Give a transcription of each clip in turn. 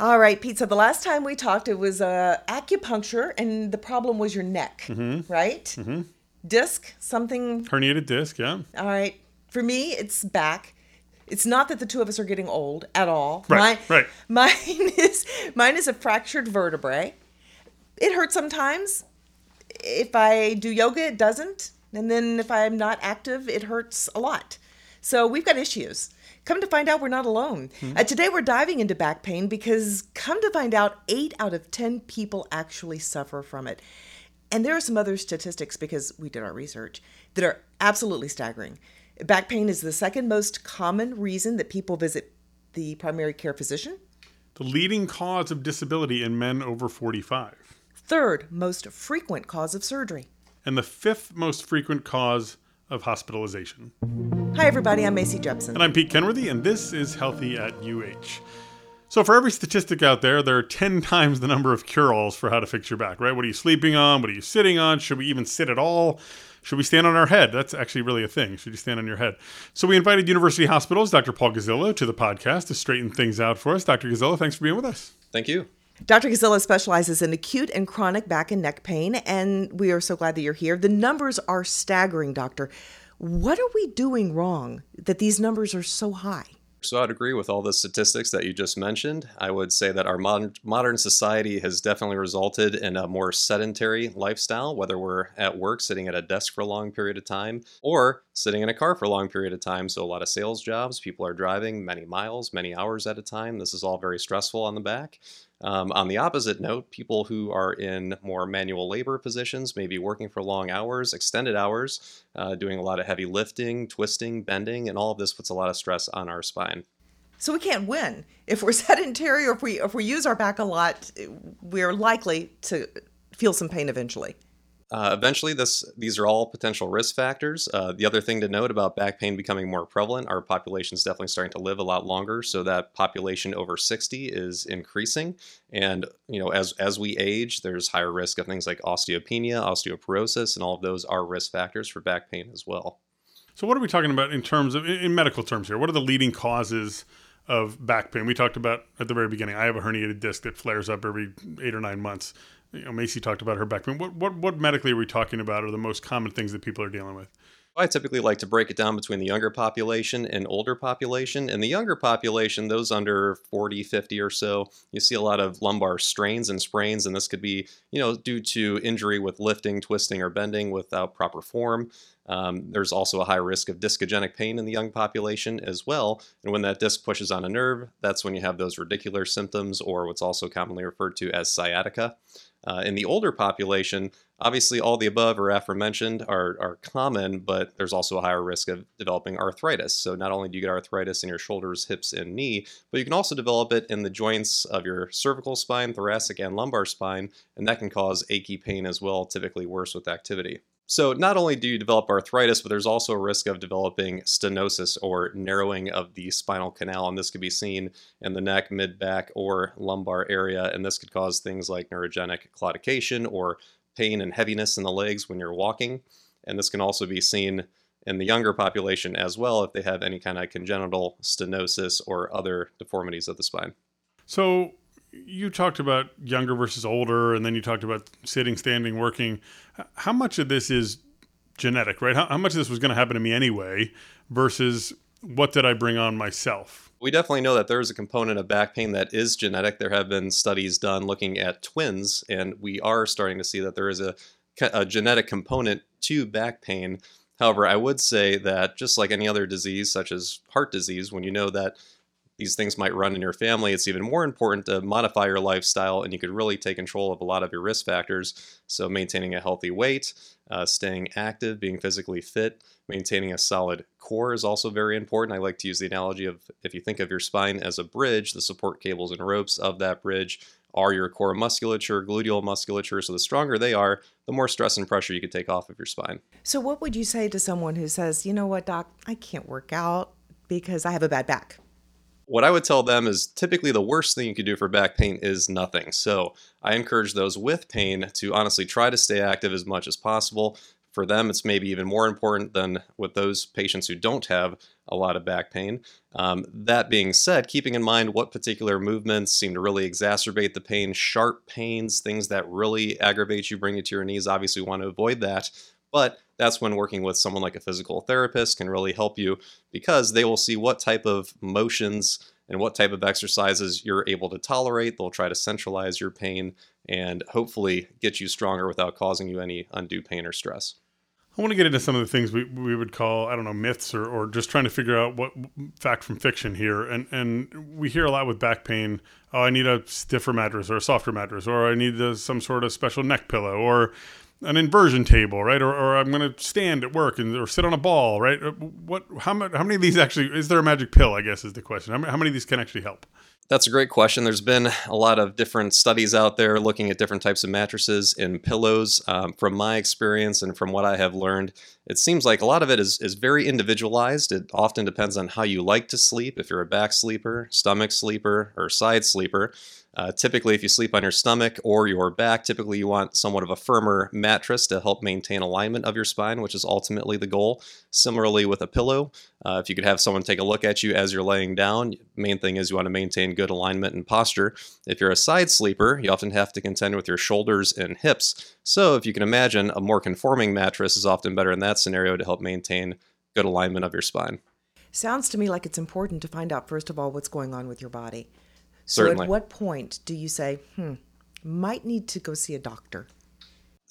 All right, Pete. So the last time we talked, it was uh, acupuncture, and the problem was your neck, Mm-hmm. right? Mm-hmm. Disc, something. Herniated disc, yeah. All right. For me, it's back. It's not that the two of us are getting old at all. Right, right. Mine is mine is a fractured vertebrae. It hurts sometimes. If I do yoga, it doesn't. And then if I'm not active, it hurts a lot. So we've got issues. Come to find out, we're not alone. Uh, today, we're diving into back pain because, come to find out, eight out of 10 people actually suffer from it. And there are some other statistics because we did our research that are absolutely staggering. Back pain is the second most common reason that people visit the primary care physician. The leading cause of disability in men over 45. Third most frequent cause of surgery. And the fifth most frequent cause of hospitalization. Hi, everybody. I'm Macy Jepson. And I'm Pete Kenworthy, and this is Healthy at UH. So, for every statistic out there, there are 10 times the number of cure alls for how to fix your back, right? What are you sleeping on? What are you sitting on? Should we even sit at all? Should we stand on our head? That's actually really a thing. Should you stand on your head? So, we invited University Hospital's Dr. Paul Gazzillo to the podcast to straighten things out for us. Dr. Gazzillo, thanks for being with us. Thank you. Dr. Gazzillo specializes in acute and chronic back and neck pain, and we are so glad that you're here. The numbers are staggering, Doctor. What are we doing wrong that these numbers are so high? So I'd agree with all the statistics that you just mentioned. I would say that our modern, modern society has definitely resulted in a more sedentary lifestyle, whether we're at work sitting at a desk for a long period of time or sitting in a car for a long period of time. So a lot of sales jobs, people are driving many miles, many hours at a time. This is all very stressful on the back. Um, on the opposite note, people who are in more manual labor positions, maybe working for long hours, extended hours, uh, doing a lot of heavy lifting, twisting, bending, and all of this puts a lot of stress on our spine. So we can't win. If we're sedentary or if we if we use our back a lot, we're likely to feel some pain eventually. Uh, eventually, this these are all potential risk factors. Uh, the other thing to note about back pain becoming more prevalent, our population is definitely starting to live a lot longer. So that population over 60 is increasing, and you know as as we age, there's higher risk of things like osteopenia, osteoporosis, and all of those are risk factors for back pain as well. So, what are we talking about in terms of in medical terms here? What are the leading causes of back pain? We talked about at the very beginning. I have a herniated disc that flares up every eight or nine months. You know, Macy talked about her back pain. What what what medically are we talking about? Are the most common things that people are dealing with? I typically like to break it down between the younger population and older population. In the younger population, those under 40, 50 or so, you see a lot of lumbar strains and sprains, and this could be, you know, due to injury with lifting, twisting, or bending without proper form. Um, there's also a high risk of discogenic pain in the young population as well. And when that disc pushes on a nerve, that's when you have those radicular symptoms, or what's also commonly referred to as sciatica. Uh, in the older population, obviously all the above or aforementioned are, are common, but there's also a higher risk of developing arthritis. So not only do you get arthritis in your shoulders, hips, and knee, but you can also develop it in the joints of your cervical spine, thoracic, and lumbar spine, and that can cause achy pain as well, typically worse with activity. So not only do you develop arthritis, but there's also a risk of developing stenosis or narrowing of the spinal canal, and this could be seen in the neck, mid back, or lumbar area, and this could cause things like neurogenic claudication or pain and heaviness in the legs when you're walking. And this can also be seen in the younger population as well if they have any kind of congenital stenosis or other deformities of the spine. So you talked about younger versus older, and then you talked about sitting, standing, working. How much of this is genetic, right? How, how much of this was going to happen to me anyway versus what did I bring on myself? We definitely know that there is a component of back pain that is genetic. There have been studies done looking at twins, and we are starting to see that there is a, a genetic component to back pain. However, I would say that just like any other disease, such as heart disease, when you know that these things might run in your family, it's even more important to modify your lifestyle and you could really take control of a lot of your risk factors. So, maintaining a healthy weight, uh, staying active, being physically fit, maintaining a solid core is also very important. I like to use the analogy of if you think of your spine as a bridge, the support cables and ropes of that bridge are your core musculature, gluteal musculature. So, the stronger they are, the more stress and pressure you can take off of your spine. So, what would you say to someone who says, you know what, doc, I can't work out because I have a bad back? What I would tell them is typically the worst thing you could do for back pain is nothing. So I encourage those with pain to honestly try to stay active as much as possible. for them, it's maybe even more important than with those patients who don't have a lot of back pain. Um, that being said, keeping in mind what particular movements seem to really exacerbate the pain, sharp pains, things that really aggravate you, bring you to your knees, obviously want to avoid that. But that's when working with someone like a physical therapist can really help you because they will see what type of motions and what type of exercises you're able to tolerate. They'll try to centralize your pain and hopefully get you stronger without causing you any undue pain or stress. I want to get into some of the things we, we would call, I don't know, myths or, or just trying to figure out what fact from fiction here. And, and we hear a lot with back pain oh, I need a stiffer mattress or a softer mattress, or I need some sort of special neck pillow, or an inversion table, right? Or, or I'm going to stand at work and or sit on a ball, right? What? How, how many of these actually? Is there a magic pill? I guess is the question. How many, how many of these can actually help? That's a great question. There's been a lot of different studies out there looking at different types of mattresses and pillows. Um, from my experience and from what I have learned, it seems like a lot of it is, is very individualized. It often depends on how you like to sleep. If you're a back sleeper, stomach sleeper, or side sleeper, uh, typically, if you sleep on your stomach or your back, typically you want somewhat of a firmer mattress to help maintain alignment of your spine, which is ultimately the goal. Similarly, with a pillow, uh, if you could have someone take a look at you as you're laying down, main thing is you want to maintain good alignment and posture. If you're a side sleeper, you often have to contend with your shoulders and hips. So, if you can imagine, a more conforming mattress is often better in that scenario to help maintain good alignment of your spine. Sounds to me like it's important to find out, first of all, what's going on with your body. Certainly. So at what point do you say, hmm, might need to go see a doctor?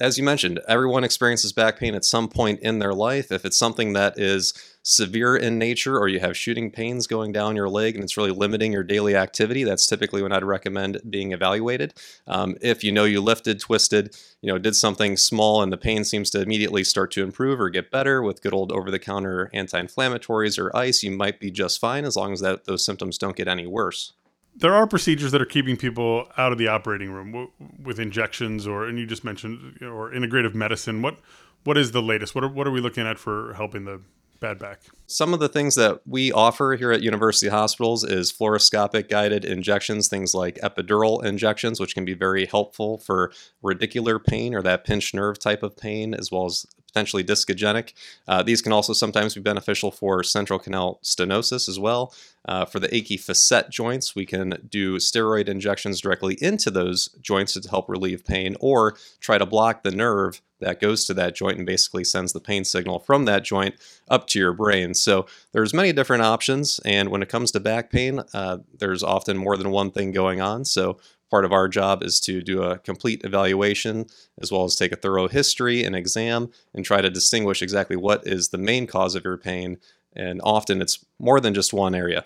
As you mentioned, everyone experiences back pain at some point in their life. If it's something that is severe in nature or you have shooting pains going down your leg and it's really limiting your daily activity, that's typically when I'd recommend being evaluated. Um, if you know you lifted, twisted, you know, did something small and the pain seems to immediately start to improve or get better with good old over-the-counter anti-inflammatories or ice, you might be just fine as long as that those symptoms don't get any worse there are procedures that are keeping people out of the operating room w- with injections or and you just mentioned or integrative medicine. What what is the latest? What are, what are we looking at for helping the bad back? Some of the things that we offer here at university hospitals is fluoroscopic guided injections things like epidural injections which can be very helpful for radicular pain or that pinched nerve type of pain as well as potentially discogenic. Uh, these can also sometimes be beneficial for central canal stenosis as well. Uh, for the achy facet joints, we can do steroid injections directly into those joints to help relieve pain or try to block the nerve that goes to that joint and basically sends the pain signal from that joint up to your brain. So there's many different options, and when it comes to back pain, uh, there's often more than one thing going on. So part of our job is to do a complete evaluation as well as take a thorough history and exam and try to distinguish exactly what is the main cause of your pain. And often it's more than just one area.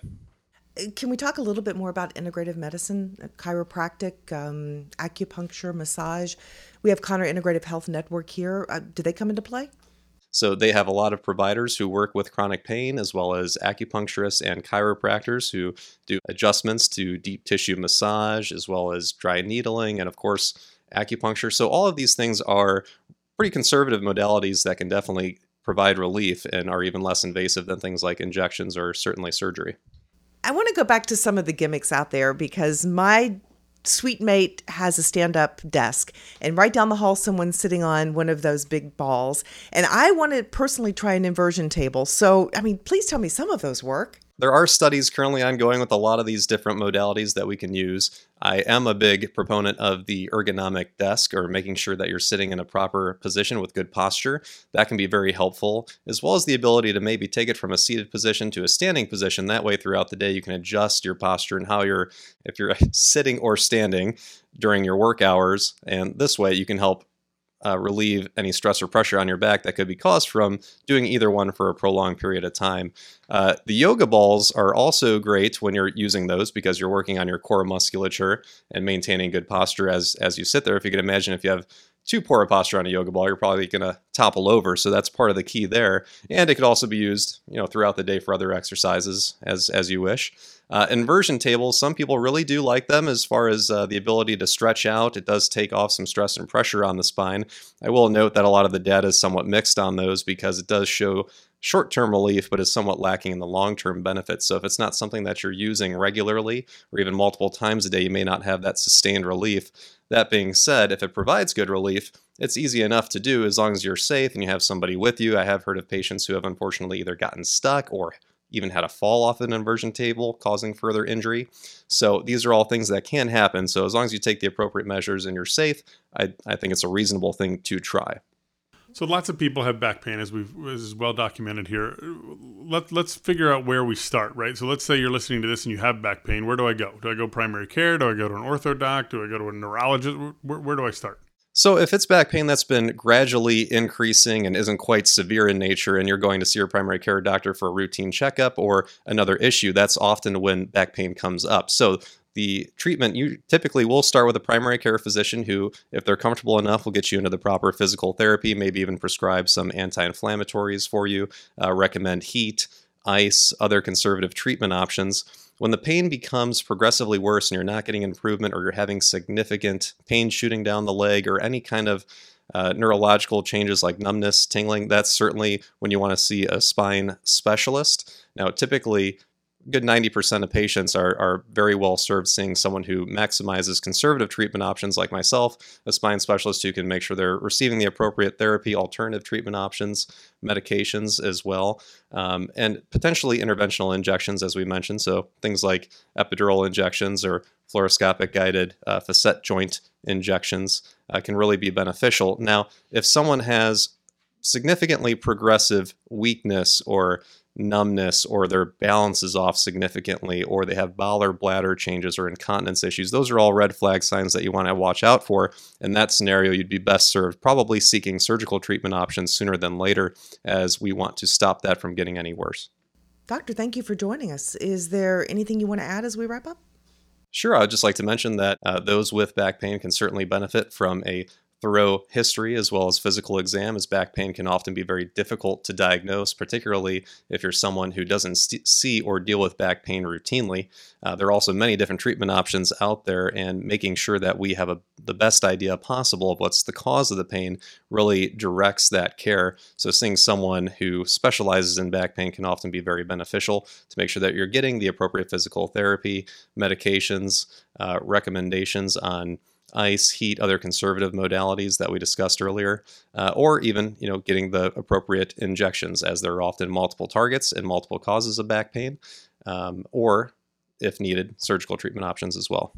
Can we talk a little bit more about integrative medicine, chiropractic, um, acupuncture, massage? We have Connor Integrative Health Network here. Uh, do they come into play? So they have a lot of providers who work with chronic pain, as well as acupuncturists and chiropractors who do adjustments to deep tissue massage, as well as dry needling, and of course, acupuncture. So all of these things are pretty conservative modalities that can definitely provide relief and are even less invasive than things like injections or certainly surgery. I want to go back to some of the gimmicks out there because my Sweet Mate has a stand up desk, and right down the hall, someone's sitting on one of those big balls. And I want to personally try an inversion table. So, I mean, please tell me some of those work there are studies currently ongoing with a lot of these different modalities that we can use. I am a big proponent of the ergonomic desk or making sure that you're sitting in a proper position with good posture. That can be very helpful, as well as the ability to maybe take it from a seated position to a standing position. That way, throughout the day, you can adjust your posture and how you're, if you're sitting or standing during your work hours. And this way, you can help uh, relieve any stress or pressure on your back that could be caused from doing either one for a prolonged period of time. Uh, the yoga balls are also great when you're using those because you're working on your core musculature and maintaining good posture as as you sit there. If you can imagine, if you have too poor a posture on a yoga ball, you're probably going to topple over. So that's part of the key there. And it could also be used, you know, throughout the day for other exercises as as you wish. Uh, inversion tables, some people really do like them as far as uh, the ability to stretch out. It does take off some stress and pressure on the spine. I will note that a lot of the data is somewhat mixed on those because it does show short term relief, but is somewhat lacking in the long term benefits. So if it's not something that you're using regularly or even multiple times a day, you may not have that sustained relief. That being said, if it provides good relief, it's easy enough to do as long as you're safe and you have somebody with you. I have heard of patients who have unfortunately either gotten stuck or even had a fall off an inversion table causing further injury. So these are all things that can happen. So as long as you take the appropriate measures and you're safe, I, I think it's a reasonable thing to try. So lots of people have back pain, as we've as well documented here. Let let's figure out where we start, right? So let's say you're listening to this and you have back pain. Where do I go? Do I go primary care? Do I go to an ortho doc? Do I go to a neurologist? Where, where do I start? So if it's back pain that's been gradually increasing and isn't quite severe in nature, and you're going to see your primary care doctor for a routine checkup or another issue, that's often when back pain comes up. So the treatment you typically will start with a primary care physician who if they're comfortable enough will get you into the proper physical therapy maybe even prescribe some anti-inflammatories for you uh, recommend heat ice other conservative treatment options when the pain becomes progressively worse and you're not getting improvement or you're having significant pain shooting down the leg or any kind of uh, neurological changes like numbness, tingling, that's certainly when you want to see a spine specialist. Now, typically, good 90% of patients are, are very well served seeing someone who maximizes conservative treatment options like myself, a spine specialist who can make sure they're receiving the appropriate therapy, alternative treatment options, medications as well, um, and potentially interventional injections, as we mentioned. So things like epidural injections or fluoroscopic guided uh, facet joint injections uh, can really be beneficial. Now, if someone has significantly progressive weakness or numbness or their balance is off significantly or they have bowel or bladder changes or incontinence issues those are all red flag signs that you want to watch out for. In that scenario you'd be best served probably seeking surgical treatment options sooner than later as we want to stop that from getting any worse. Doctor thank you for joining us. Is there anything you want to add as we wrap up? Sure, I'd just like to mention that uh, those with back pain can certainly benefit from a thorough history as well as physical exam, as back pain can often be very difficult to diagnose, particularly if you're someone who doesn't st- see or deal with back pain routinely. Uh, there are also many different treatment options out there, and making sure that we have a, the best idea possible of what's the cause of the pain really directs that care. So, seeing someone who specializes in back pain can often be very beneficial to make sure that you're getting the appropriate physical therapy, medications, uh, recommendations on ice, heat, other conservative modalities that we discussed earlier, uh, or even you know getting the appropriate injections, as there are often multiple targets and multiple causes of back pain, um, or if needed, surgical treatment options as well.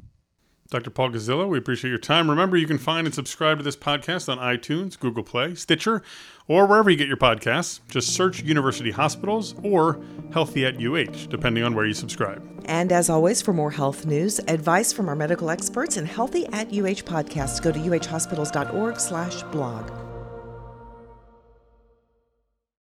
Dr. Paul Gazzillo, we appreciate your time. Remember, you can find and subscribe to this podcast on iTunes, Google Play, Stitcher, or wherever you get your podcasts. Just search University Hospitals or Healthy at UH, depending on where you subscribe. And as always, for more health news, advice from our medical experts, and Healthy at UH podcasts, go to uhhospitals.org slash blog.